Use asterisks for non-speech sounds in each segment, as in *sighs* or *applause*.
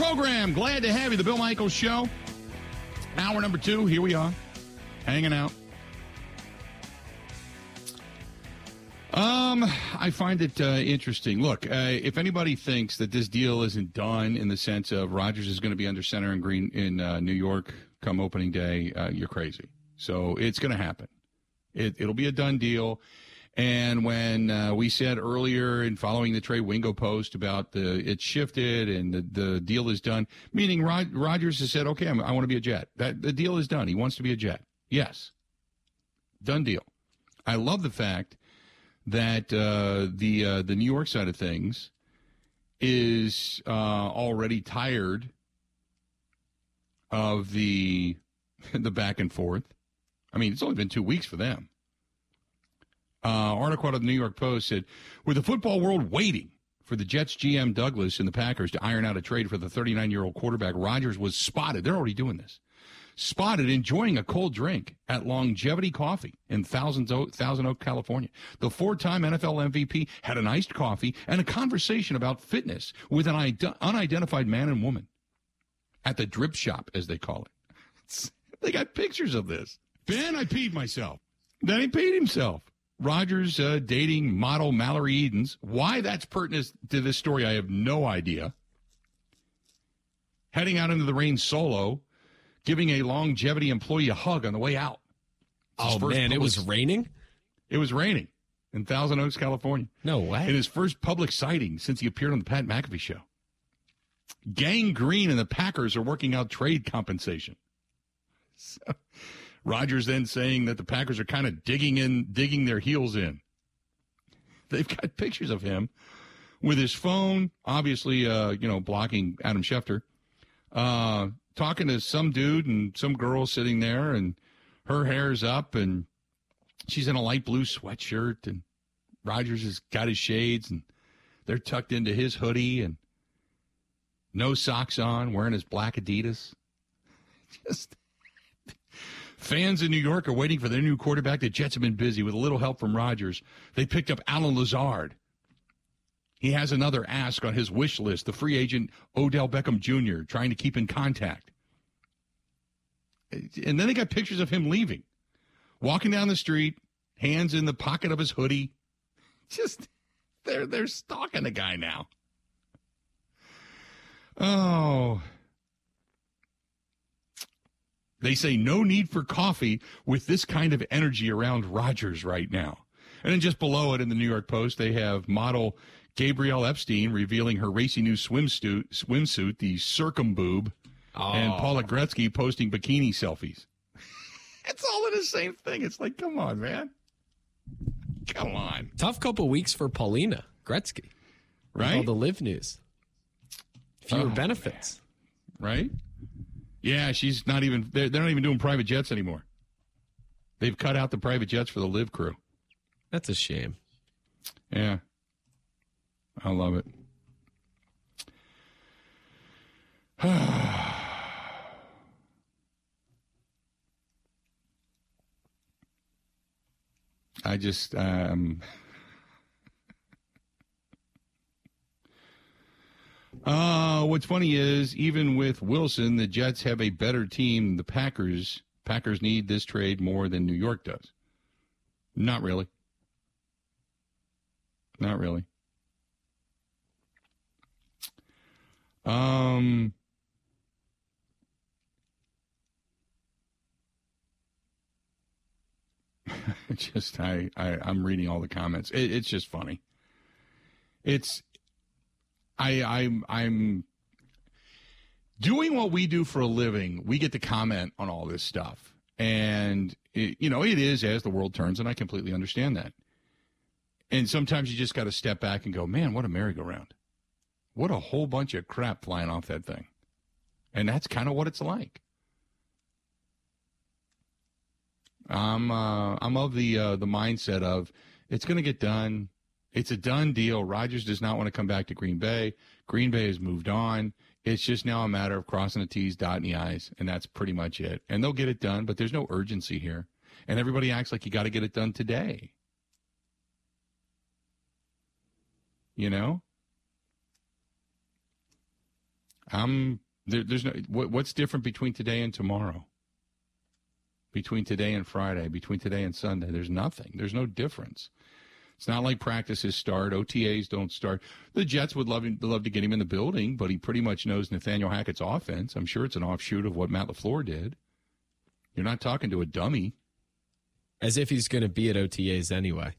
program. Glad to have you. The Bill Michaels Show. Hour number two. Here we are, hanging out. Um, I find it uh, interesting. Look, uh, if anybody thinks that this deal isn't done in the sense of Rodgers is going to be under center and green in uh, New York come opening day, uh, you're crazy. So it's going to happen. It, it'll be a done deal. And when uh, we said earlier in following the Trey Wingo post about the it shifted and the, the deal is done, meaning Rod, Rodgers has said, okay, I'm, i want to be a Jet. That the deal is done. He wants to be a Jet. Yes, done deal. I love the fact that uh, the uh, the New York side of things is uh, already tired of the *laughs* the back and forth. I mean, it's only been two weeks for them. Uh, article out of the New York Post said, with the football world waiting for the Jets GM Douglas and the Packers to iron out a trade for the 39 year old quarterback, Rodgers was spotted. They're already doing this. Spotted enjoying a cold drink at Longevity Coffee in Thousand Oak, Thousand Oak, California. The four time NFL MVP had an iced coffee and a conversation about fitness with an unidentified man and woman at the drip shop, as they call it. *laughs* they got pictures of this. Ben, I peed myself. Then he peed himself. Rodgers uh, dating model Mallory Edens. Why that's pertinent to this story, I have no idea. Heading out into the rain solo, giving a longevity employee a hug on the way out. Oh man, it was raining. It was raining in Thousand Oaks, California. No way. In his first public sighting since he appeared on the Pat McAfee show. Gang Green and the Packers are working out trade compensation. *laughs* So, Rodgers then saying that the Packers are kind of digging in, digging their heels in. They've got *laughs* pictures of him with his phone, obviously, uh, you know, blocking Adam Schefter, uh, talking to some dude and some girl sitting there, and her hair's up, and she's in a light blue sweatshirt, and Rodgers has got his shades, and they're tucked into his hoodie, and no socks on, wearing his black Adidas. *laughs* Just Fans in New York are waiting for their new quarterback. The Jets have been busy with a little help from Rodgers. They picked up Allen Lazard. He has another ask on his wish list, the free agent Odell Beckham Jr., trying to keep in contact. And then they got pictures of him leaving, walking down the street, hands in the pocket of his hoodie. *laughs* Just, they're, they're stalking the guy now. Oh, they say no need for coffee with this kind of energy around Rodgers right now. And then just below it in the New York Post, they have model Gabrielle Epstein revealing her racy new swimsuit, swimsuit the circumboob, oh. and Paula Gretzky posting bikini selfies. *laughs* it's all in the same thing. It's like, come on, man. Come on. Tough couple weeks for Paulina Gretzky. Right? All the LIV news. Fewer oh, benefits. Man. Right? Yeah, she's not even. They're, they're not even doing private jets anymore. They've cut out the private jets for the LIV crew. That's a shame. Yeah, I love it. *sighs* I just um Uh, what's funny is even with Wilson, the Jets have a better team. The Packers Packers need this trade more than New York does. Not really. Not really. Um. *laughs* just I, I I'm reading all the comments. It, it's just funny. It's I, I'm I'm doing what we do for a living. We get to comment on all this stuff, and it, you know it is as the world turns, and I completely understand that. And sometimes you just got to step back and go, man, what a merry-go-round! What a whole bunch of crap flying off that thing, and that's kind of what it's like. I'm uh, I'm of the uh, the mindset of it's going to get done. It's a done deal. Rodgers does not want to come back to Green Bay. Green Bay has moved on. It's just now a matter of crossing the T's, dotting the I's, and that's pretty much it. And they'll get it done, but there's no urgency here. And everybody acts like you got to get it done today. You know? I'm there, there's no what, what's different between today and tomorrow. Between today and Friday, between today and Sunday, there's nothing. There's no difference. It's not like practices start, OTAs don't start. The Jets would love love to get him in the building, but he pretty much knows Nathaniel Hackett's offense. I'm sure it's an offshoot of what Matt LaFleur did. You're not talking to a dummy. As if he's going to be at OTAs anyway.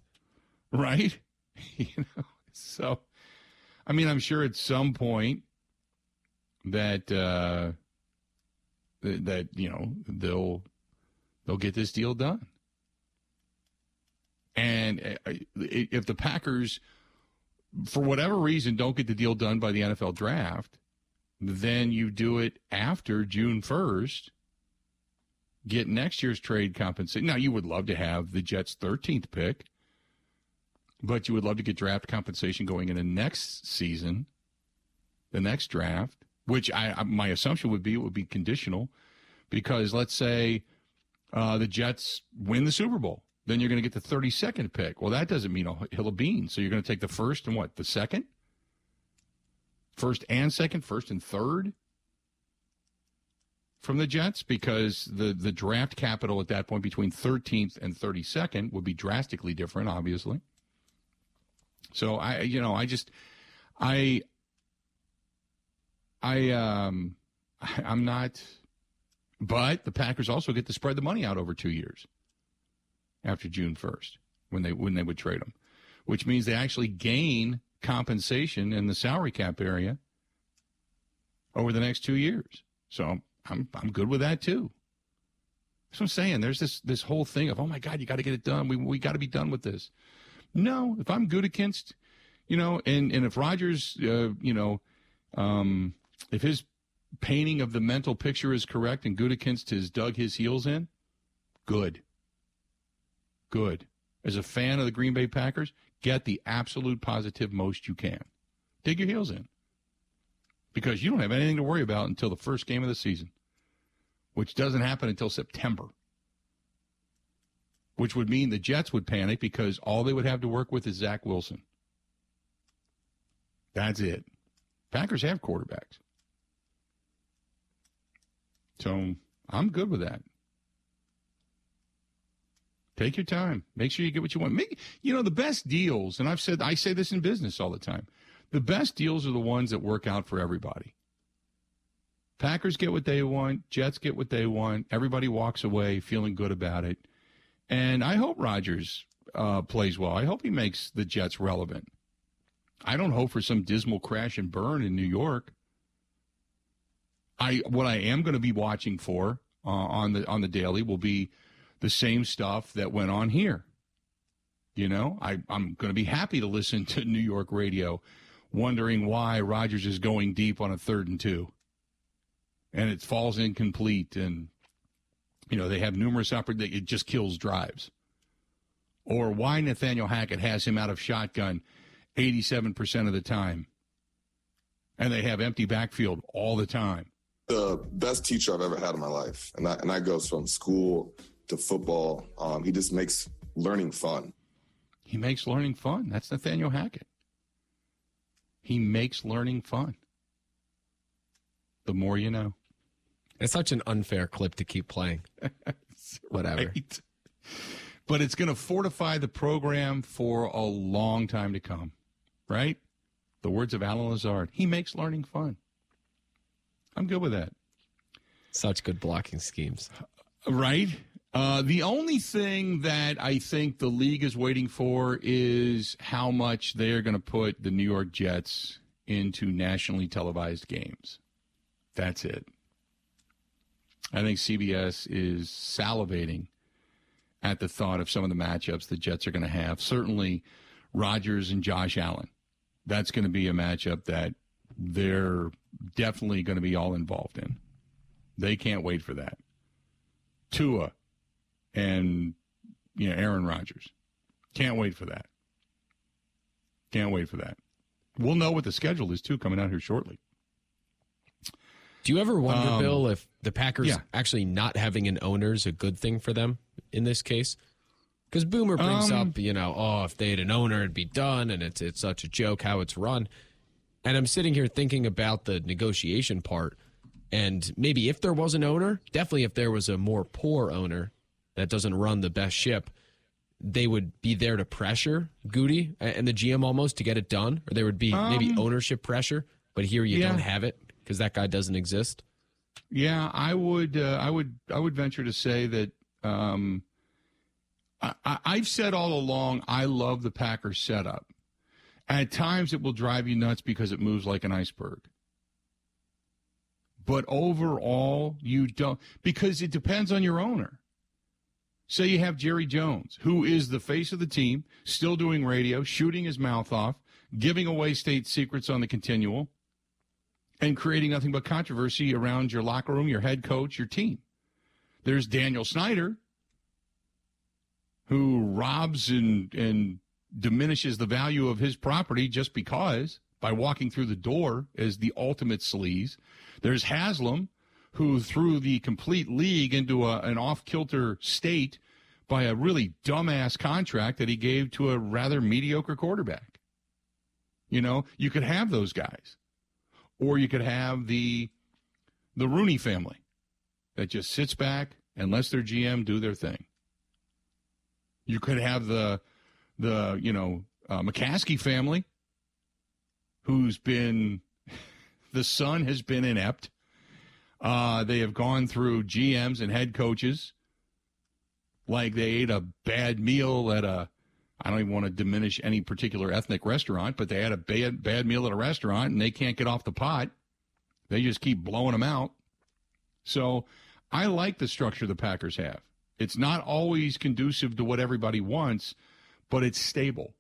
Right? *laughs* you know, so I mean, I'm sure at some point that uh, that you know they'll they'll get this deal done. And uh, if the Packers, for whatever reason, don't get the deal done by the NFL draft, then you do it after June 1st, get next year's trade compensation. Now, you would love to have the Jets' 13th pick, but you would love to get draft compensation going into next season, the next draft, which I my assumption would be it would be conditional because let's say uh, the Jets win the Super Bowl then you're going to get the 32nd pick. Well, that doesn't mean a hill of beans. So you're going to take the first and what? The second? First and second, first and third from the Jets because the, the draft capital at that point between 13th and 32nd would be drastically different, obviously. So I, you know, I just, I, I, um, *laughs* I'm not, but the Packers also get to spread the money out over two years after June 1st when they when they would trade them, which means they actually gain compensation in the salary cap area over the next two years. So I'm I'm good with that too. That's what I'm saying. There's this this whole thing of oh my God, you got to get it done. We we got to be done with this. No, if I'm good against, you know, and and if Rodgers, uh, you know, um, if his painting of the mental picture is correct and Gutekunst has dug his heels in, good good. As a fan of the Green Bay Packers, get the absolute positive most you can. Dig your heels in. Because you don't have anything to worry about until the first game of the season, which doesn't happen until September. Which would mean the Jets would panic because all they would have to work with is Zach Wilson. That's it. Packers have quarterbacks. So I'm good with that. Take your time. Make sure you get what you want. Make you know the best deals, and I've said I say this in business all the time. The best deals are the ones that work out for everybody. Packers get what they want, Jets get what they want. Everybody walks away feeling good about it. And I hope Rodgers uh, plays well. I hope he makes the Jets relevant. I don't hope for some dismal crash and burn in New York. I what I am going to be watching for uh, on the on the daily will be the same stuff that went on here. You know, I, I'm going to be happy to listen to New York radio, wondering why Rodgers is going deep on a third and two, and it falls incomplete, and you know they have numerous opportunities. It just kills drives, or why Nathaniel Hackett has him out of shotgun 87% of the time, and they have empty backfield all the time. The best teacher I've ever had in my life, and that and that goes from school to football. Um, he just makes learning fun. He makes learning fun. That's Nathaniel Hackett. He makes learning fun. The more you know. It's such an unfair clip to keep playing. *laughs* Whatever. Right. But it's going to fortify the program for a long time to come, right? The words of Allen Lazard. He makes learning fun. I'm good with that. Such good blocking schemes. Right? Uh, the only thing that I think the league is waiting for is how much they're going to put the New York Jets into nationally televised games. That's it. I think CBS is salivating at the thought of some of the matchups the Jets are going to have. Certainly, Rodgers and Josh Allen. That's going to be a matchup that they're definitely going to be all involved in. They can't wait for that. Tua and you know Aaron Rodgers. Can't wait for that. Can't wait for that. We'll know what the schedule is too coming out here shortly. Do you ever wonder, um, Bill, if the Packers yeah. actually not having an owner is a good thing for them in this case? Because Boomer brings um, up, you know, oh, if they had an owner, it'd be done, and it's it's such a joke how it's run. And I'm sitting here thinking about the negotiation part. And maybe if there was an owner, definitely if there was a more poor owner that doesn't run the best ship, they would be there to pressure Goody and the GM almost to get it done, or there would be um, maybe ownership pressure. But here you yeah. don't have it because that guy doesn't exist. Yeah, I would, uh, I would, I would venture to say that um, I, I've said all along I love the Packers setup. At times, it will drive you nuts because it moves like an iceberg. But overall, you don't because it depends on your owner. Say you have Jerry Jones, who is the face of the team, still doing radio, shooting his mouth off, giving away state secrets on the continual, and creating nothing but controversy around your locker room, your head coach, your team. There's Daniel Snyder, who robs and, and diminishes the value of his property just because by walking through the door as the ultimate sleaze. There's Haslam, who threw the complete league into a, an off kilter state by a really dumbass contract that he gave to a rather mediocre quarterback. You know, you could have those guys, or you could have the the Rooney family that just sits back and lets their GM do their thing. You could have the the you know uh, McCaskey family, who's been *laughs* the son has been inept uh, they have gone through GMs and head coaches like they ate a bad meal at a I don't even want to diminish any particular ethnic restaurant, but they had a bad bad meal at a restaurant and they can't get off the pot. They just keep blowing them out. So I like the structure the Packers have. It's not always conducive to what everybody wants, but it's stable.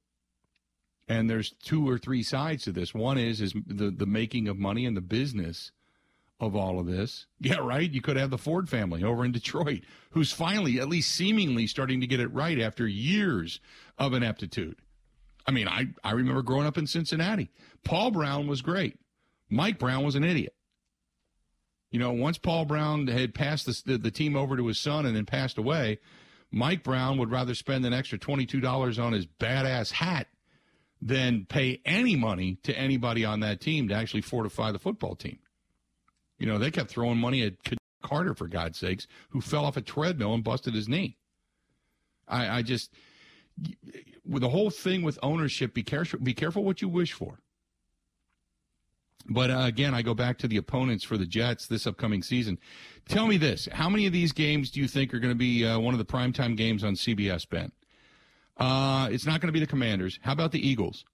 And there's two or three sides to this. One is is the the making of money and the business of all of this. Yeah, right. You could have the Ford family over in Detroit, who's finally, at least seemingly, starting to get it right after years of ineptitude. I mean, I, I remember growing up in Cincinnati. Paul Brown was great. Mike Brown was an idiot. You know, once Paul Brown had passed the, the, the team over to his son and then passed away, Mike Brown would rather spend an extra $22 on his badass hat than pay any money to anybody on that team to actually fortify the football team. You know, they kept throwing money at Carter, for God's sakes, who fell off a treadmill and busted his knee. I, I just, with the whole thing with ownership, be careful, be careful what you wish for. But uh, again, I go back to the opponents for the Jets this upcoming season. Tell me this: How many of these games do you think are going to be uh, one of the primetime games on CBS? Ben, uh, it's not going to be the Commanders. How about the Eagles?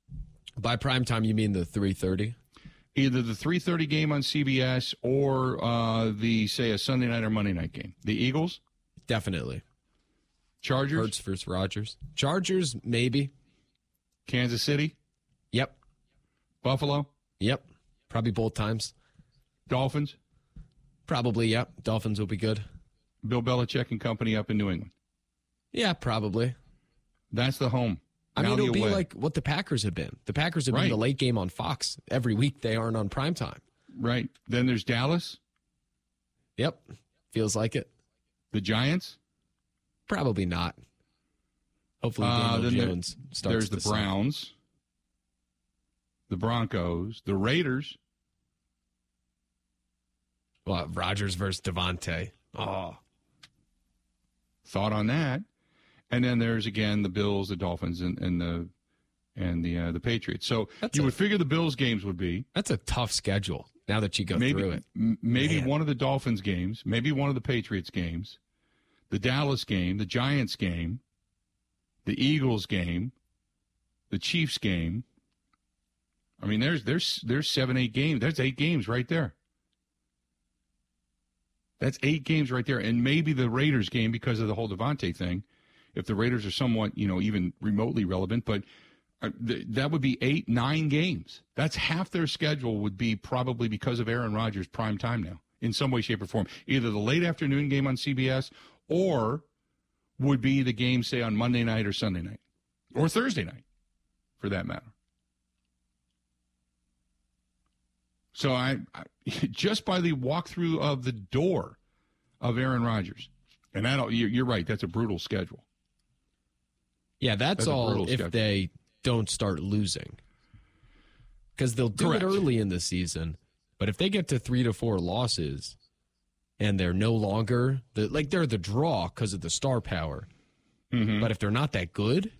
By primetime, you mean the three thirty? Either the 3:30 game on CBS or uh, the say a Sunday night or Monday night game. The Eagles, definitely. Chargers, Hurts versus Rodgers. Chargers, maybe. Kansas City. Yep. Buffalo. Yep. Probably both times. Dolphins. Probably. Yep. Dolphins will be good. Bill Belichick and company up in New England. Yeah, probably. That's the home. I mean, it'll be away. like what the Packers have been. The Packers have right. been the late game on Fox every week. They aren't on prime time. Right. Then there's Dallas. Yep. Feels like it. The Giants. Probably not. Hopefully, uh, Daniel uh, Jones there, starts. There's the, the Browns, the Broncos, the Raiders. Well, Rodgers versus Davante. Oh, thought on that. And then there's again the Bills, the Dolphins, and, and the and the uh, the Patriots. So that's you a, would figure the Bills games would be. That's a tough schedule. Now that you go maybe, through it, m- maybe Man. one of the Dolphins games, maybe one of the Patriots games, the Dallas game, the Giants game, the Eagles game, the Chiefs game. I mean, there's there's there's seven eight games. There's eight games right there. That's eight games right there, and maybe the Raiders game because of the whole Davante thing if the Raiders are somewhat, you know, even remotely relevant. But uh, that would be eight, nine games. That's half their schedule would be probably because of Aaron Rodgers' prime time now, in some way, shape, or form. Either the late afternoon game on CBS or would be the game, say, on Monday night or Sunday night or Thursday night, for that matter. So I, I *laughs* just by the walkthrough of the door of Aaron Rodgers, and that you're right, that's a brutal schedule. Yeah, that's, that's all if they don't start losing. because they'll do Correct. it early in the season. But if they get to three to four losses and they're no longer the like they're the draw because of the star power, Mm-hmm. but if they're not that good,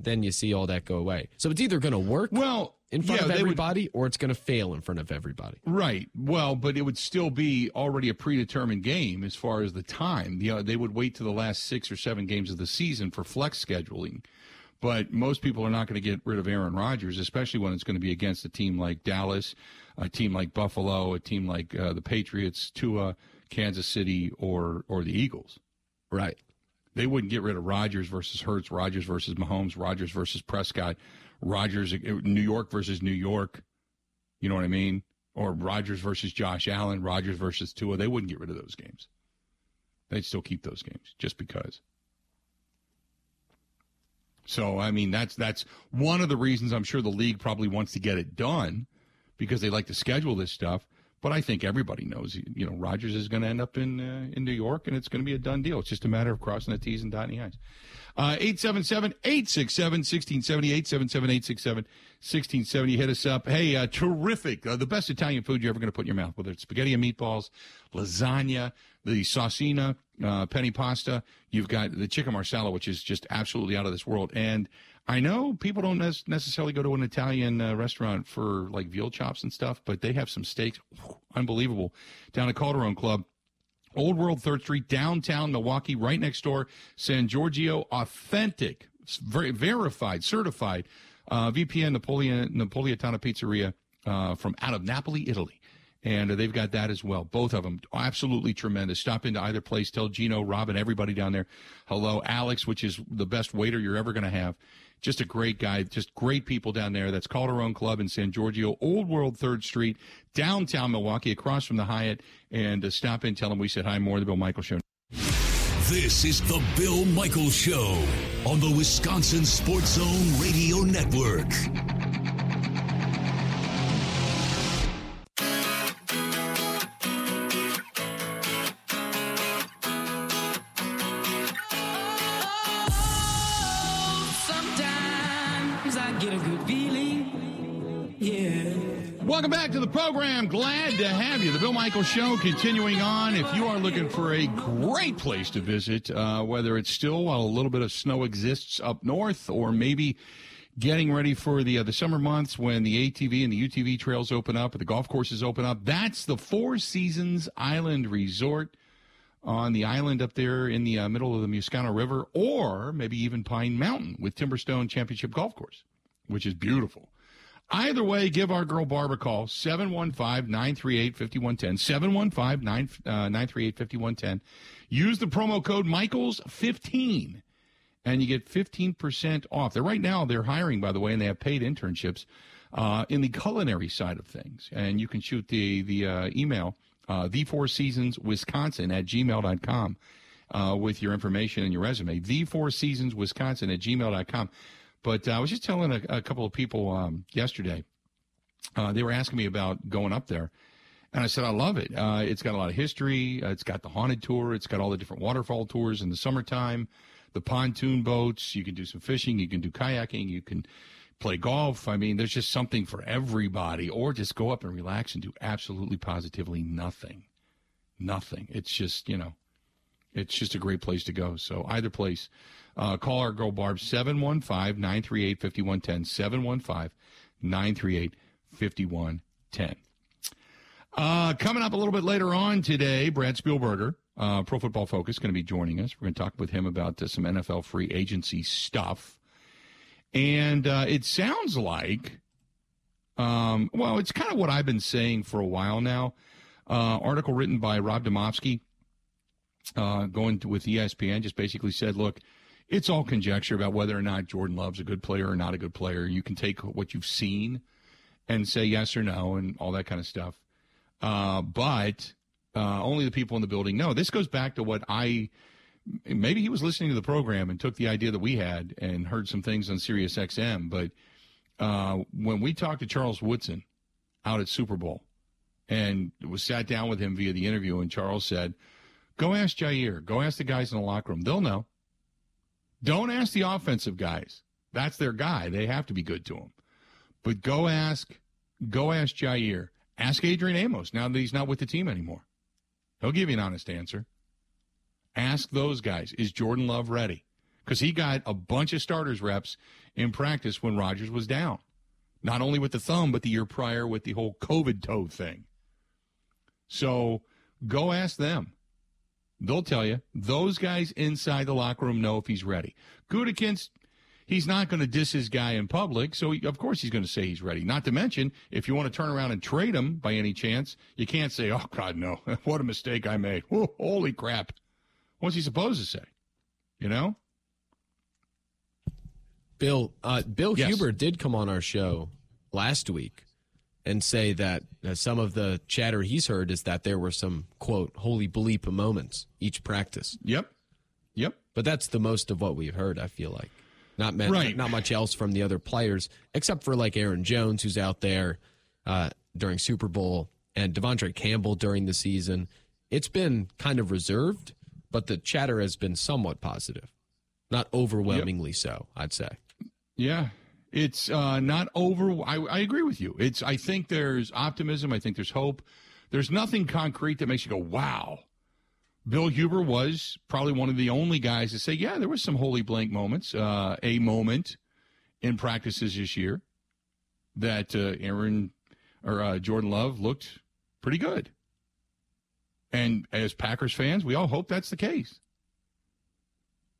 then you see all that go away. So it's either going to work Well, in front yeah, of they would- everybody or it's going to fail in front of everybody. Right. Well, but it would still be already a predetermined game as far as the time. You know, they would wait to the last six or seven games of the season for flex scheduling. But most people are not going to get rid of Aaron Rodgers, especially when it's going to be against a team like Dallas, a team like Buffalo, a team like uh, the Patriots, Tua, Kansas City, or or the Eagles. Right. They wouldn't get rid of Rodgers versus Hurts, Rodgers versus Mahomes, Rodgers versus Prescott, Rodgers uh, New York versus New York. You know what I mean? Or Rodgers versus Josh Allen, Rodgers versus Tua. They wouldn't get rid of those games. They'd still keep those games just because. So I mean that's that's one of the reasons I'm sure the league probably wants to get it done because they like to schedule this stuff. But I think everybody knows, you know, Rodgers is going to end up in uh, in New York, and it's going to be a done deal. It's just a matter of crossing the T's and dotting the I's. Uh, 877-867-1670, 877-867-1670. Hit us up. Hey, uh, terrific. Uh, the best Italian food you're ever going to put in your mouth, whether it's spaghetti and meatballs, lasagna, the saucina, uh, penny pasta. You've got the chicken marsala, which is just absolutely out of this world. And I know people don't nes- necessarily go to an Italian uh, restaurant for like veal chops and stuff, but they have some steaks. Whew, unbelievable. Down at Calderone Club. Old World Third Street, downtown Milwaukee, right next door. San Giorgio, authentic, very verified, certified uh, VPN Napoleon, Napolitana Pizzeria uh, from out of Napoli, Italy. And they've got that as well. Both of them absolutely tremendous. Stop into either place. Tell Gino, Robin, everybody down there hello. Alex, which is the best waiter you're ever going to have. Just a great guy. Just great people down there. That's Calderone Club in San Giorgio, Old World Third Street, downtown Milwaukee, across from the Hyatt. And uh, stop in, tell them we said hi. More the Bill Michael Show. This is the Bill Michael Show on the Wisconsin Sports Zone Radio Network. The program. Glad to have you. The Bill Michaels Show continuing on. If you are looking for a great place to visit, uh, whether it's still while a little bit of snow exists up north, or maybe getting ready for the uh, the summer months when the ATV and the UTV trails open up, the golf courses open up, that's the Four Seasons Island Resort on the island up there in the uh, middle of the Muscano River, or maybe even Pine Mountain with Timberstone Championship Golf Course, which is beautiful. Either way, give our girl Barb a call, 715-938-5110, 715-938-5110. Use the promo code Michaels15, and you get 15% off. They're right now, they're hiring, by the way, and they have paid internships uh, in the culinary side of things. And you can shoot the, the uh, email, uh, the Four Seasons Wisconsin at gmail.com uh, with your information and your resume. The Four Seasons Wisconsin at gmail.com. But uh, I was just telling a, a couple of people um, yesterday, uh, they were asking me about going up there. And I said, I love it. Uh, it's got a lot of history. Uh, it's got the haunted tour. It's got all the different waterfall tours in the summertime, the pontoon boats. You can do some fishing. You can do kayaking. You can play golf. I mean, there's just something for everybody. Or just go up and relax and do absolutely positively nothing. Nothing. It's just, you know, it's just a great place to go. So either place, uh, call our girl Barb 715-938-5110, 715-938-5110. Uh, coming up a little bit later on today, Brad Spielberger, uh, Pro Football Focus, going to be joining us. We're going to talk with him about uh, some NFL free agency stuff. And uh, it sounds like, um, well, it's kind of what I've been saying for a while now. Uh, article written by Rob Demovsky, going to, with ESPN, just basically said, look, it's all conjecture about whether or not Jordan Love's a good player or not a good player. You can take what you've seen and say yes or no and all that kind of stuff. Uh, but uh, only the people in the building know. This goes back to what I maybe he was listening to the program and took the idea that we had and heard some things on Sirius XM. But uh, when we talked to Charles Woodson out at Super Bowl and was sat down with him via the interview, and Charles said, "Go ask Jair. Go ask the guys in the locker room. They'll know. Don't ask the offensive guys. That's their guy. They have to be good to him." But go ask, go ask Jair. Ask Adrian Amos now that he's not with the team anymore. He'll give you an honest answer. Ask those guys, is Jordan Love ready? Because he got a bunch of starters reps in practice when Rodgers was down. Not only with the thumb, but the year prior with the whole COVID toe thing. So go ask them. They'll tell you. Those guys inside the locker room know if he's ready. Gutekunst, he's not going to diss his guy in public, so he, of course he's going to say he's ready. Not to mention, if you want to turn around and trade him by any chance, you can't say, "Oh God, no! *laughs* what a mistake I made! Whoa, *laughs* holy crap!" What's he supposed to say? You know? Bill uh, Bill Yes. Huber did come on our show last week and say that uh, some of the chatter he's heard is that there were some quote holy bleep moments each practice, Yep. Yep. but that's the most of what we've heard. I feel like not meant, Right. not much else from the other players except for like Aaron Jones who's out there uh, during Super Bowl and De'Vondre Campbell during the season. It's been kind of reserved, but the chatter has been somewhat positive, not overwhelmingly so. I'd say. Yeah. It's uh, not over. I, I agree with you. It's. I think there's optimism. I think there's hope. There's nothing concrete that makes you go, "Wow." Bill Huber was probably one of the only guys to say, "Yeah, there was some holy blank moments." Uh, a moment in practices this year that uh, Aaron or uh, Jordan Love looked pretty good. And as Packers fans, we all hope that's the case.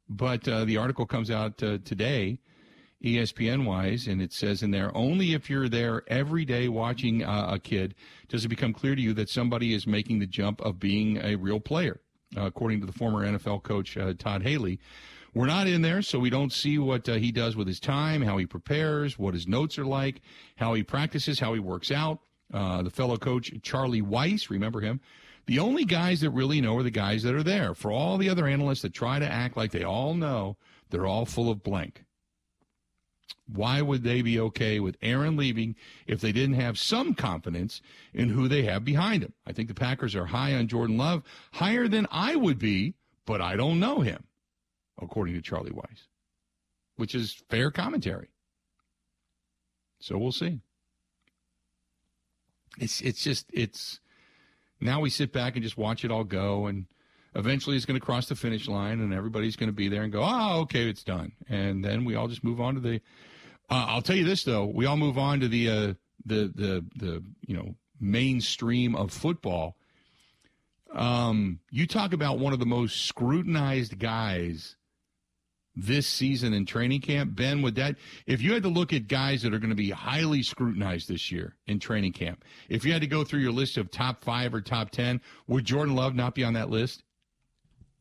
But uh, the article comes out uh, today, ESPN wise, and it says in there only if you're there every day watching uh, a kid does it become clear to you that somebody is making the jump of being a real player, uh, according to the former NFL coach uh, Todd Haley. We're not in there, so we don't see what uh, he does with his time, how he prepares, what his notes are like, how he practices, how he works out. Uh, the fellow coach, Charlie Weis, remember him? The only guys that really know are the guys that are there. For all the other analysts that try to act like they all know, they're all full of blank. Why would they be okay with Aaron leaving if they didn't have some confidence in who they have behind him? I think the Packers are high on Jordan Love, higher than I would be, but I don't know him, according to Charlie Weis, which is fair commentary. So we'll see. It's it's just it's now we sit back and just watch it all go and eventually it's going to cross the finish line and everybody's going to be there and go oh okay it's done and then we all just move on to the uh, i'll tell you this though. We all move on to the uh, the the the you know mainstream of football. Um you talk about one of the most scrutinized guys this season in training camp. Ben would that if you had to look at guys that are going to be highly scrutinized this year in training camp if you had to go through your list of top five or top ten would jordan love not be on that list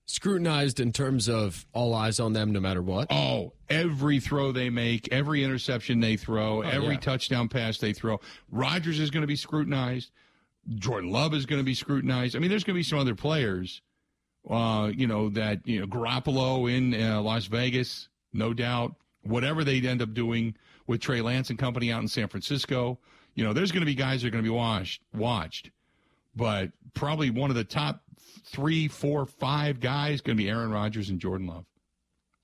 scrutinized in terms of all eyes on them no matter what. Oh, every throw they make, every interception they throw, every Oh, yeah. touchdown pass they throw. Rodgers is going to be scrutinized. Jordan Love is going to be scrutinized. I mean, there's going to be some other players, uh, you know, that, you know, Garoppolo in uh, Las Vegas, no doubt. Whatever they end up doing with Trey Lance and company out in San Francisco, you know, there's going to be guys that are going to be watched, watched. But probably one of the top three, four, five guys going to be Aaron Rodgers and Jordan Love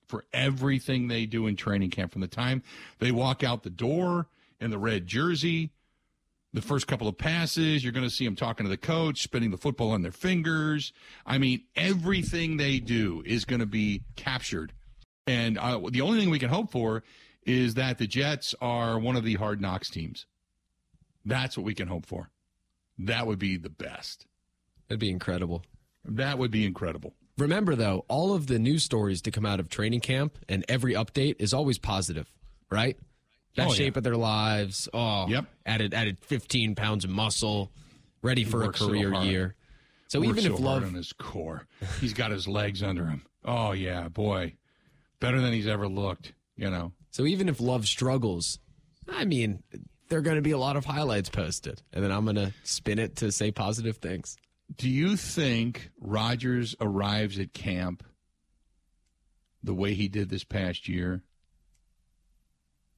for everything they do in training camp from the time they walk out the door in the red jersey the first couple of passes you're going to see them talking to the coach spinning the football on their fingers. I mean everything they do is going to be captured. And uh, the only thing we can hope for is that the jets are one of the hard knocks teams. That's what we can hope for. That would be the best. That'd be incredible. That would be incredible Remember, though, all of the news stories to come out of training camp and every update is always positive, right? Best Oh, yeah. shape of their lives. Oh, Yep. Added added 15 pounds of muscle, ready for a works so career year. So even so if Love, on his core, he's got his legs under him. Oh yeah, boy, better than he's ever looked. You know, so even if Love struggles, I mean, there are going to be a lot of highlights posted, and then I'm going to spin it to say positive things. Do you think Rodgers arrives at camp the way he did this past year,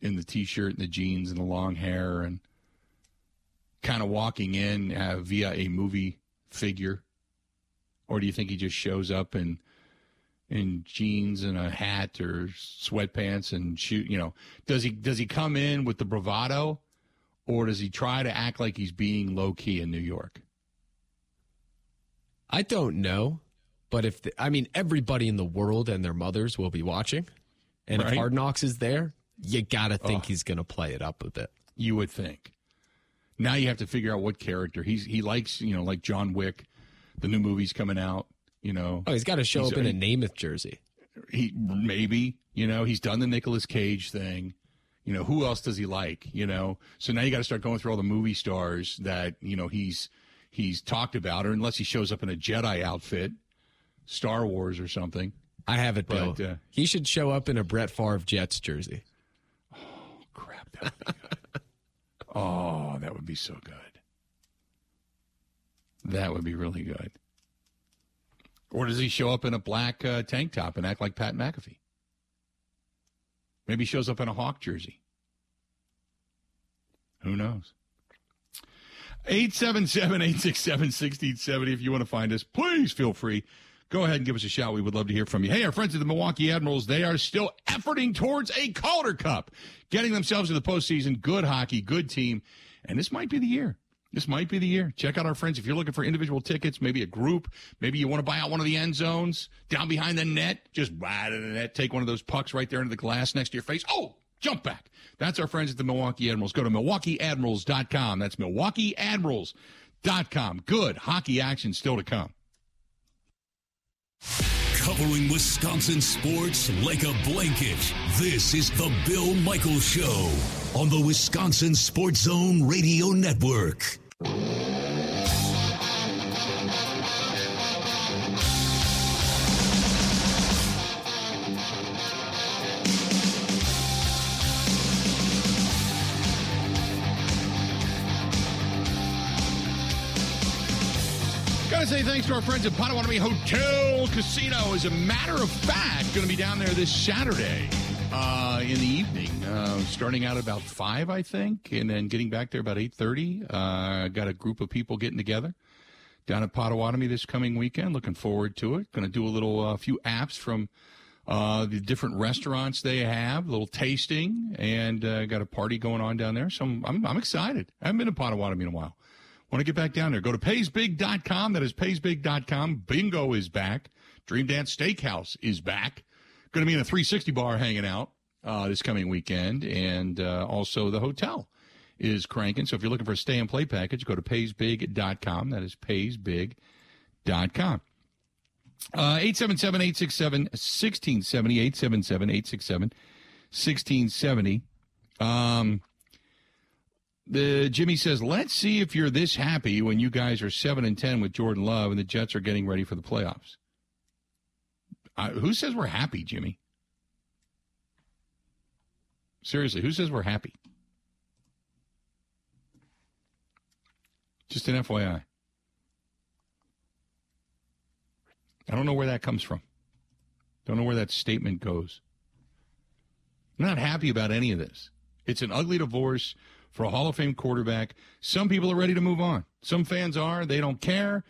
in the t-shirt and the jeans and the long hair, and kind of walking in uh, via a movie figure, or do you think he just shows up in in jeans and a hat or sweatpants and shoot? You know, does he does he come in with the bravado? or does he try to act like he's being low key in New York? I don't know, but if the, I mean everybody in the world and their mothers will be watching, and Right. if Hard Knocks is there, you gotta think oh. he's gonna play it up a bit. You would think. Now you have to figure out what character he's. He likes, you know, like John Wick, the new movie's coming out. You know, Oh, he's got to show up in a Namath jersey. he maybe you know he's done the Nicolas Cage thing. You know who else does he like? You know, so now you got to start going through all the movie stars that you know he's he's talked about, or unless he shows up in a Jedi outfit, Star Wars or something. I have it, Bill. But, uh, he should show up in a Brett Favre Jets jersey. Crap, that would be good. *laughs* oh, that would be so good. That would be really good. Or does he show up in a black uh, tank top and act like Pat McAfee? Maybe he shows up in a Hawk jersey. Who knows? 877 867 1670. If you want to find us, please feel free. Go ahead and give us a shout. We would love to hear from you. Hey, our friends at the Milwaukee Admirals, they are still efforting towards a Calder Cup, getting themselves to the postseason. Good hockey, good team. And this might be the year. This might be the year. Check out our friends. If you're looking for individual tickets, maybe a group, maybe you want to buy out one of the end zones down behind the net, just right in the net, take one of those pucks right there into the glass next to your face. Oh, jump back. That's our friends at the Milwaukee Admirals. Go to MilwaukeeAdmirals.com. That's MilwaukeeAdmirals.com. Good hockey action still to come. Covering Wisconsin sports like a blanket. This is the Bill Michaels Show on the Wisconsin Sports Zone Radio Network. Gotta say thanks to our friends at Potawatomi Hotel Casino. As a matter of fact, going to be down there this Saturday uh, in the evening, uh, starting out about five, I think, and then getting back there about eight thirty. Uh, got a group of people getting together down at Potawatomi this coming weekend. Looking forward to it. Going to do a little, a uh, few apps from uh, the different restaurants they have, a little tasting, and uh, got a party going on down there. So I'm, I'm, I'm excited. I haven't been to Potawatomi in a while. Want to get back down there? Go to paysbig.com. That is paysbig.com. Bingo is back. Dream Dance Steakhouse is back. Going to be in a 360 bar hanging out uh, this coming weekend. And uh, also the hotel is cranking. So if you're looking for a stay and play package, go to paysbig.com. That is paysbig.com. Uh, 877 867 1670. 877 867 1670. Um, the Jimmy says, "Let's see if you're this happy when you guys are seven and ten with Jordan Love and the Jets are getting ready for the playoffs." Uh, who says we're happy, Jimmy? Seriously, who says we're happy? Just an FYI. I don't know where that comes from. Don't know where that statement goes. I'm not happy about any of this. It's an ugly divorce for a Hall of Fame quarterback. Some people are ready to move on. Some fans are. They don't care.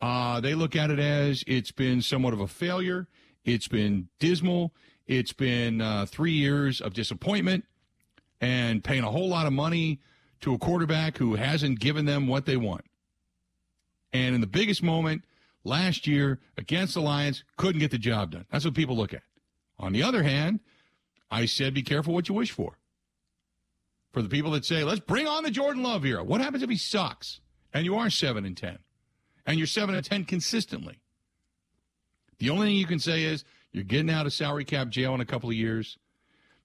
Uh, they look at it as it's been somewhat of a failure. It's been dismal. It's been uh, three years of disappointment and paying a whole lot of money to a quarterback who hasn't given them what they want. And in the biggest moment last year against the Lions, couldn't get the job done. That's what people look at. On the other hand, I said be careful what you wish for for the people that say, let's bring on the Jordan Love era. What happens if he sucks and you are 7 and 10 and you're 7 and 10 consistently? The only thing you can say is you're getting out of salary cap jail in a couple of years.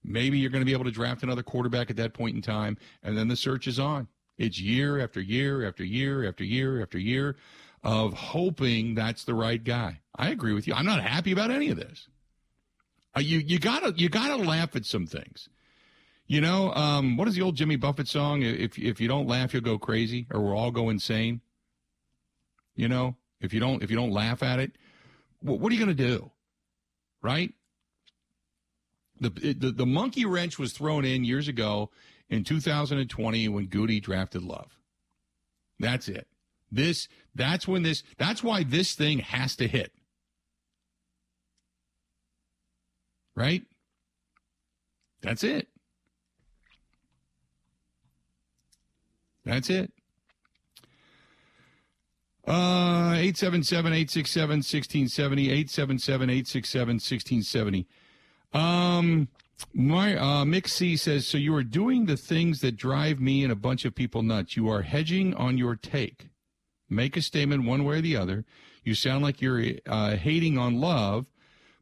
Maybe you're going to be able to draft another quarterback at that point in time, and then the search is on. It's year after year after year after year after year of hoping that's the right guy. I agree with you. I'm not happy about any of this. Uh, you you gotta you gotta laugh at some things. You know, um, what is the old Jimmy Buffett song? If if you don't laugh, you'll go crazy, or we'll all go insane. You know, if you don't if you don't laugh at it, what, what are you going to do? Right? The, the the monkey wrench was thrown in years ago in 2020 when Goody drafted Love. That's it. This that's when this that's why this thing has to hit. Right? That's it. That's it. Uh, 877-867-1670, 877-867-1670. Um, my, uh, Mick C says, so you are doing the things that drive me and a bunch of people nuts. You are hedging on your take. Make a statement one way or the other. You sound like you're uh, hating on love,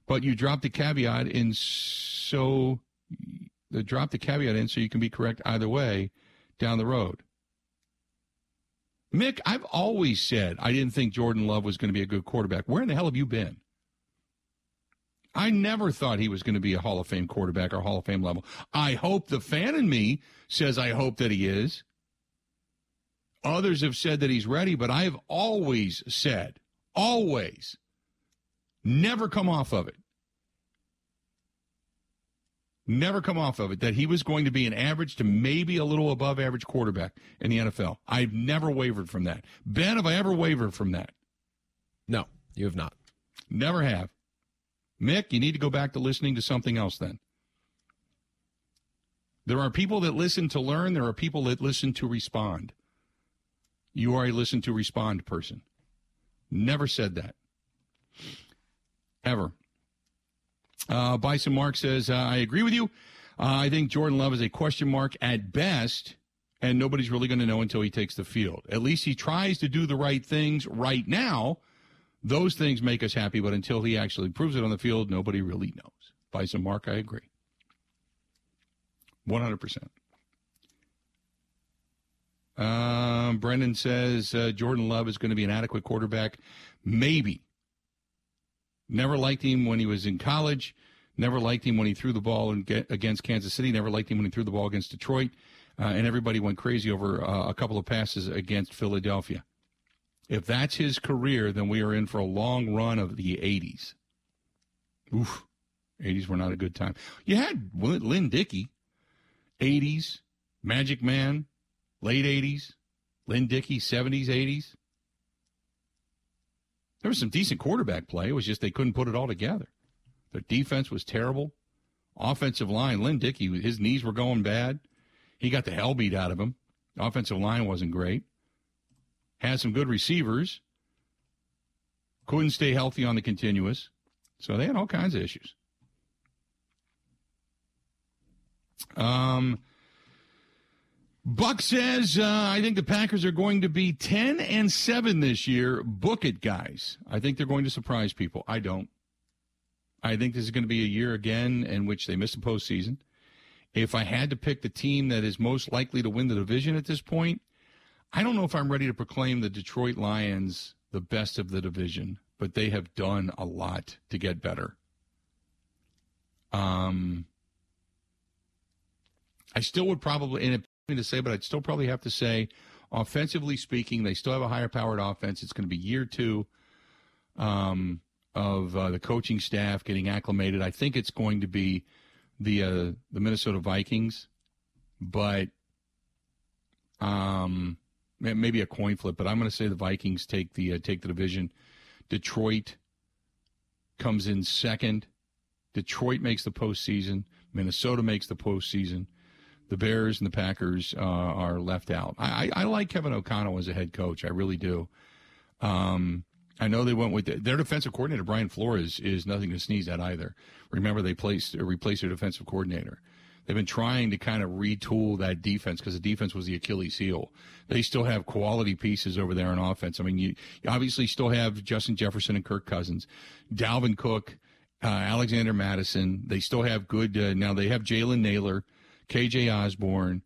but you drop the caveat in so the drop the caveat in so you can be correct either way down the road. Mick, I've always said I didn't think Jordan Love was going to be a good quarterback. Where in the hell have you been? I never thought he was going to be a Hall of Fame quarterback or Hall of Fame level. I hope the fan in me says I hope that he is. Others have said that he's ready, but I've always said, always, never come off of it. Never come off of it that he was going to be an average to maybe a little above average quarterback in the NFL. I've never wavered from that. Ben, have I ever wavered from that? No, you have not. Never have. Mick, you need to go back to listening to something else then. There are people that listen to learn, there are people that listen to respond. You are a listen to respond person. Never said that. Ever. Uh, Bison Mark says, uh, I agree with you. Uh, I think Jordan Love is a question mark at best, and nobody's really going to know until he takes the field. At least he tries to do the right things right now. Those things make us happy, but until he actually proves it on the field, nobody really knows. Bison Mark, I agree. 100%. Um, Brendan says uh, Jordan Love is going to be an adequate quarterback. Maybe. Never liked him when he was in college. Never liked him when he threw the ball against Kansas City. Never liked him when he threw the ball against Detroit. Uh, and everybody went crazy over uh, a couple of passes against Philadelphia. If that's his career, then we are in for a long run of the 80s. Oof. 80s were not a good time. You had Lynn Dickey, 80s, Majik Man, late 80s, Lynn Dickey, 70s, 80s. There was some decent quarterback play. It was just they couldn't put it all together. Their defense was terrible. Offensive line, Lynn Dickey, his knees were going bad. He got the hell beat out of him. Offensive line wasn't great. Had some good receivers. Couldn't stay healthy on the continuous. So they had all kinds of issues. Um, Buck says, uh, I think the Packers are going to be 10 and 7 this year. Book it, guys. I think they're going to surprise people. I don't. I think this is going to be a year again in which they miss the postseason. If I had to pick the team that is most likely to win the division at this point, I don't know if I'm ready to proclaim the Detroit Lions the best of the division, but they have done a lot to get better. Um, I still would probably, and to say, but I'd still probably have to say, offensively speaking, they still have a higher powered offense. It's going to be year two um, of uh, the coaching staff getting acclimated. I think it's going to be the uh, the Minnesota Vikings, but um, maybe a coin flip. But I'm going to say the Vikings take the uh, take the division. Detroit comes in second. Detroit makes the postseason. Minnesota makes the postseason the Bears and the Packers uh, are left out. I, I, like Kevin O'Connell as a head coach. I really do. Um, I know they went with the, their defensive coordinator Brian Flores is nothing to sneeze at either. Remember they placed or replaced their defensive coordinator. They've been trying to kind of retool that defense because the defense was the Achilles heel. They still have quality pieces over there on offense. I mean, you, you obviously still have Justin Jefferson and Kirk Cousins, Dalvin Cook, uh, Alexander Mattison. They still have good. Uh, now they have Jalen Nailor KJ Osborne.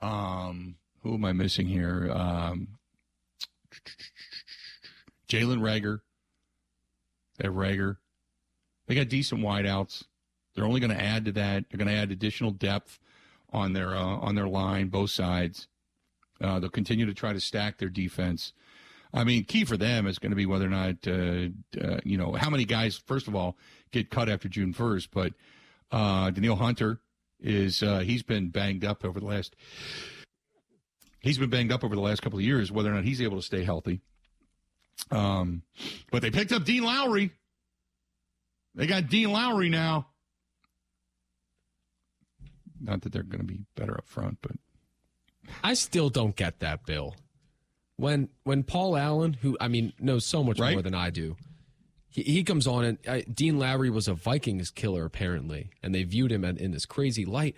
Um, who am I missing here? Um, Jalen Reagor. They Reagor. They got decent wideouts. They're only going to add to that. They're going to add additional depth on their uh, on their line, both sides. Uh, they'll continue to try to stack their defense. I mean, key for them is going to be whether or not uh, uh, you know how many guys. First of all, get cut after June first, but uh, Danielle Hunter is uh, he's been banged up over the last he's been banged up over the last couple of years. Whether or not he's able to stay healthy. Um, but they picked up Dean Lowry. They got Dean Lowry now. Not that they're going to be better up front, but I still don't get that, Bill. When when Paul Allen, who I mean knows so much Right. more than I do, he, he comes on and uh, Dean Lowry was a Vikings killer apparently, and they viewed him in, in this crazy light.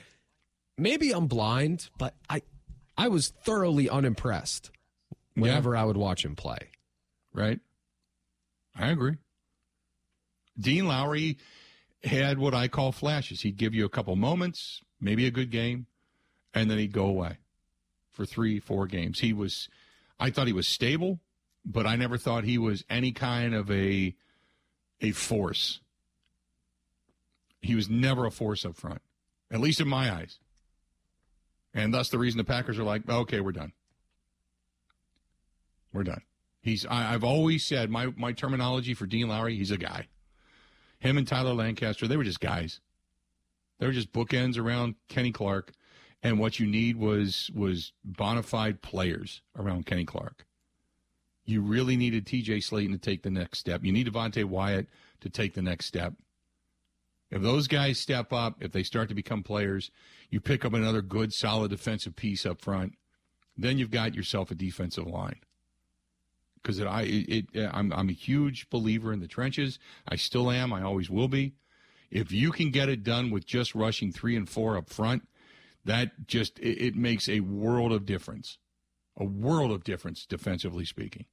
Maybe I'm blind, but I I was thoroughly unimpressed whenever I would watch him play. right? I agree. Dean Lowry had what I call flashes. He'd give you a couple moments, maybe a good game, and then he'd go away for three, four games. He was, I thought he was stable, but I never thought he was any kind of a a force. He was never a force up front, at least in my eyes. And thus the reason the Packers are like, okay, we're done. We're done. He's. I, I've always said my my terminology for Dean Lowry. He's a guy. Him and Tyler Lancaster, they were just guys. They were just bookends around Kenny Clark, and what you need was was bona fide players around Kenny Clark. You really needed T.J. Slaton to take the next step. You need Devonte Wyatt to take the next step. If those guys step up, if they start to become players, you pick up another good, solid defensive piece up front. Then you've got yourself a defensive line because I it, it I'm I'm a huge believer in the trenches. I still am. I always will be. If you can get it done with just rushing three and four up front, that just it, it makes a world of difference, a world of difference defensively speaking.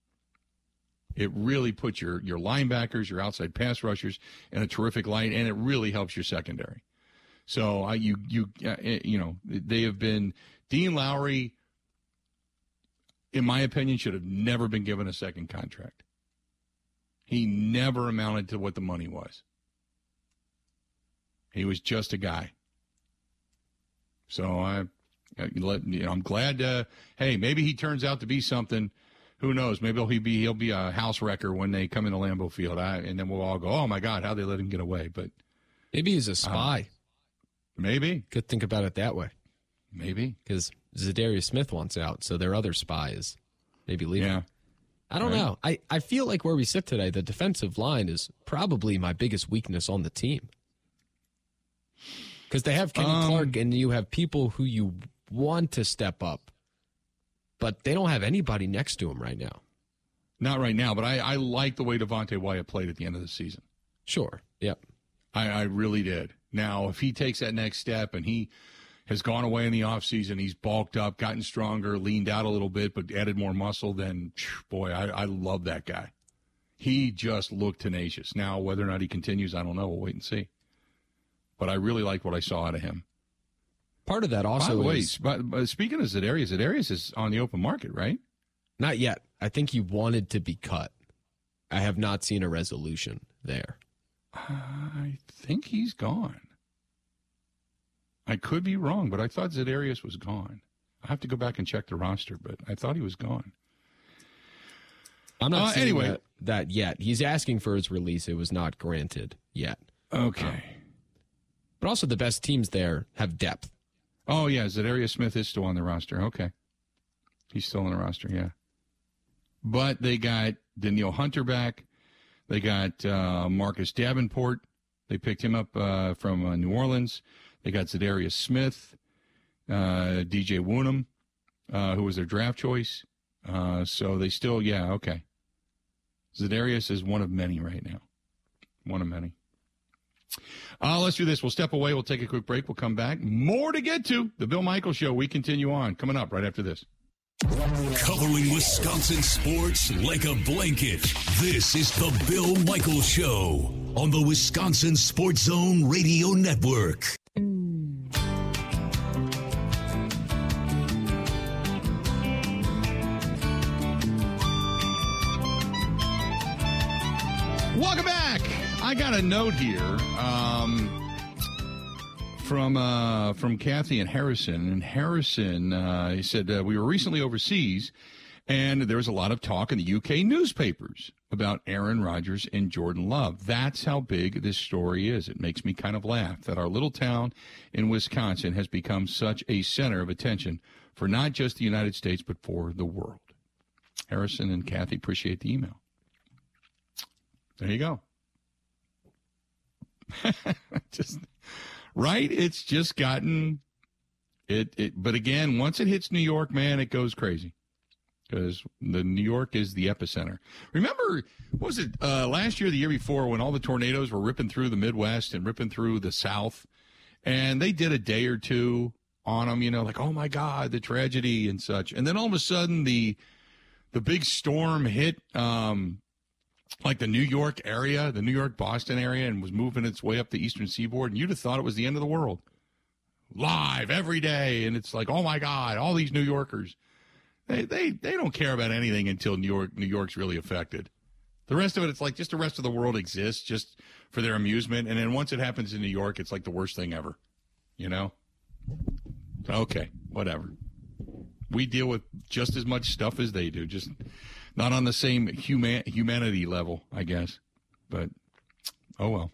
It really puts your your linebackers, your outside pass rushers in a terrific light, and it really helps your secondary. So I you you uh, you know they have been Dean Lowry in my opinion, should have never been given a second contract. He never amounted to what the money was. He was just a guy. So I let you know, I'm glad. Uh, hey, maybe he turns out to be something. Who knows? Maybe he'll be he'll be a house wrecker when they come into Lambeau Field. I, and then we'll all go, "Oh my God, how they let him get away?" But Maybe he's a spy. maybe, Could think about it that way maybe, because Za'Darius Smith wants out, so their other spy is maybe leaving. yeah. I don't Right. know. I, I feel like where we sit today, the defensive line is probably my biggest weakness on the team. Because they have Kenny Um, Clark and you have people who you want to step up, but they don't have anybody next to him right now. Not right now, but I, I like the way Devonte Wyatt played at the end of the season. Sure. Yep. I, I really did. Now, if he takes that next step and he has gone away in the offseason, he's bulked up, gotten stronger, leaned out a little bit, but added more muscle, then phew, boy, I, I love that guy. He just looked tenacious. Now, whether or not he continues, I don't know. We'll wait and see. But I really like what I saw out of him. Part of that By also the way, is but, but speaking of Za'Darius, Za'Darius is on the open market, right? not yet. I think he wanted to be cut. I have not seen a resolution there. I think he's gone. I could be wrong, but I thought Za'Darius was gone. I have to go back and check the roster, but I thought he was gone. I'm not Uh, anyway. that, that yet. He's asking for his release. It was not granted yet. Okay. But also, the best teams there have depth. Oh yeah, Za'Darius Smith is still on the roster. Okay, he's still on the roster. Yeah, but they got Danielle Hunter back. They got uh, Marcus Davenport. They picked him up uh, from uh, New Orleans. They got Za'Darius Smith, uh, DJ Wonnum, uh, who was their draft choice. Uh, so they still, yeah, okay. Za'Darius is one of many right now. One of many. Uh, let's do this. We'll step away. We'll take a quick break. We'll come back. More to get to. The Bill Michaels Show. We continue on. Coming up right after this. Covering Wisconsin sports like a blanket. This is the Bill Michaels Show on the Wisconsin Sports Zone Radio Network. Welcome back. I got a note here um, from uh, from Kathy and Harrison. And Harrison, uh, he said uh, we were recently overseas, and there was a lot of talk in the UK newspapers about Aaron Rodgers and Jordan Love. That's how big this story is. It makes me kind of laugh that our little town in Wisconsin has become such a center of attention for not just the United States but for the world. Harrison and Kathy appreciate the email. There you go. *laughs* just right. It's just gotten. It, it, but again, once it hits New York, man, it goes crazy because the New York is the epicenter. Remember, what was it uh, last year, the year before, when all the tornadoes were ripping through the Midwest and ripping through the South, and they did a day or two on them, you know, like oh my God, the tragedy and such, and then all of a sudden the the big storm hit. Um, like the New York area, the New York Boston area, and was moving its way up the eastern seaboard, and you'd have thought it was the end of the world. Live every day, and it's like, oh my God, all these New Yorkers. They they they don't care about anything until New York New York's really affected. The rest of it, it's like just the rest of the world exists just for their amusement, and then once it happens in New York, it's like the worst thing ever. You know? Okay, whatever. We deal with just as much stuff as they do, just not on the same human humanity level, I guess. But oh well.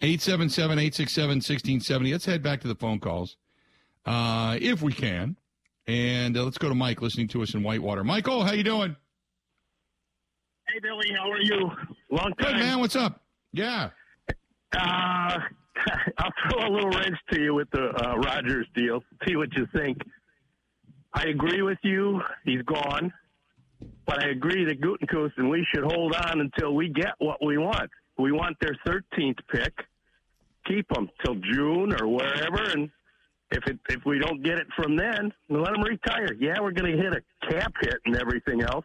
877 867 1670. Let's head back to the phone calls uh, if we can. And uh, let's go to Mike listening to us in Whitewater. Michael, how you doing? Hey, Billy, how are you? Long time. Good, man. What's up? Yeah. Uh, *laughs* I'll throw a little wrench to you with the uh, Rodgers deal. See what you think. I agree with you. He's gone. But I agree that Gutekunst and we should hold on until we get what we want. We want their 13th pick. Keep them till June or wherever, and if it, if we don't get it from then, let them retire. Yeah, we're going to hit a cap hit and everything else,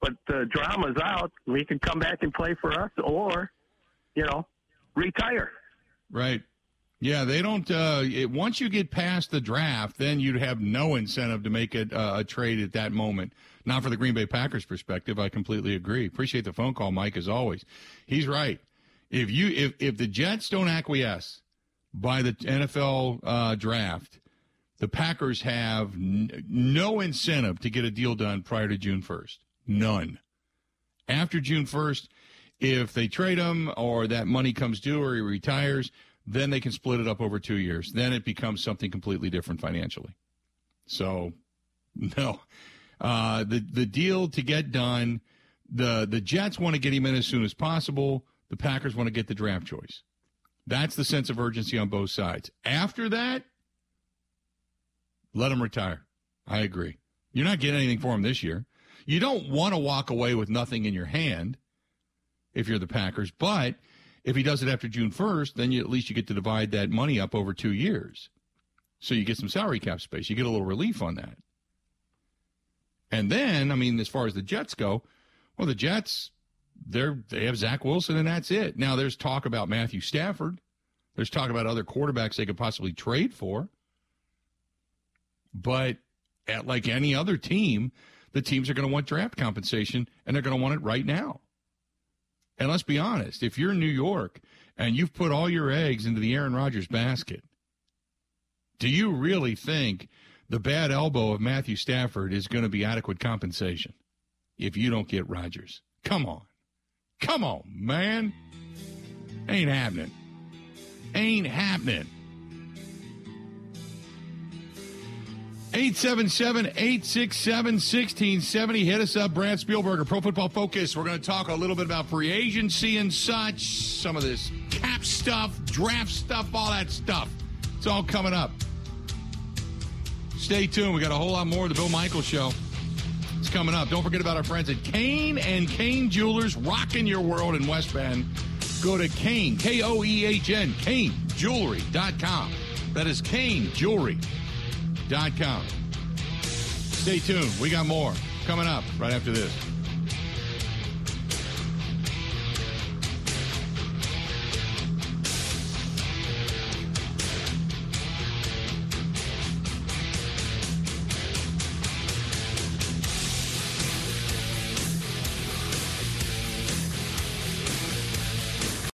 but the drama's out. We can come back and play for us, or you know, retire. Right. Yeah, they don't. Uh, it, once you get past the draft, then you'd have no incentive to make it uh, a trade at that moment. Not for the Green Bay Packers perspective. I completely agree. Appreciate the phone call, Mike, as always. He's right. If you if if the Jets don't acquiesce by the NFL uh, draft, the Packers have n- no incentive to get a deal done prior to June first. None. After June first, if they trade him or that money comes due or he retires, then they can split it up over two years. Then it becomes something completely different financially. So, no, uh, the the deal to get done. The the Jets want to get him in as soon as possible. The Packers want to get the draft choice. That's the sense of urgency on both sides. After that, let him retire. I agree. You're not getting anything for him this year. You don't want to walk away with nothing in your hand if you're the Packers, but if he does it after June 1st, then you, at least you get to divide that money up over two years. So you get some salary cap space. You get a little relief on that. And then, I mean, as far as the Jets go, well, the Jets, they're they have Zach Wilson and that's it. Now there's talk about Matthew Stafford. There's talk about other quarterbacks they could possibly trade for. But at like any other team, the teams are going to want draft compensation and they're going to want it right now. And let's be honest, if you're in New York and you've put all your eggs into the Aaron Rodgers basket, do you really think the bad elbow of Matthew Stafford is going to be adequate compensation if you don't get Rodgers? Come on. Come on, man. Ain't happening. Ain't happening. 877-867-1670. Hit us up, Brad Spielberger, Pro Football Focus. We're going to talk a little bit about free agency and such, some of this cap stuff, draft stuff, all that stuff. It's all coming up. Stay tuned. We got a whole lot more of the Bill Michaels Show. It's coming up. Don't forget about our friends at Koehn and Koehn Jewelers, rocking your world in West Bend. Go to Koehn, K O E H N, KoehnJewelry.com. That is KoehnJewelry.com. Stay tuned. We got more coming up right after this.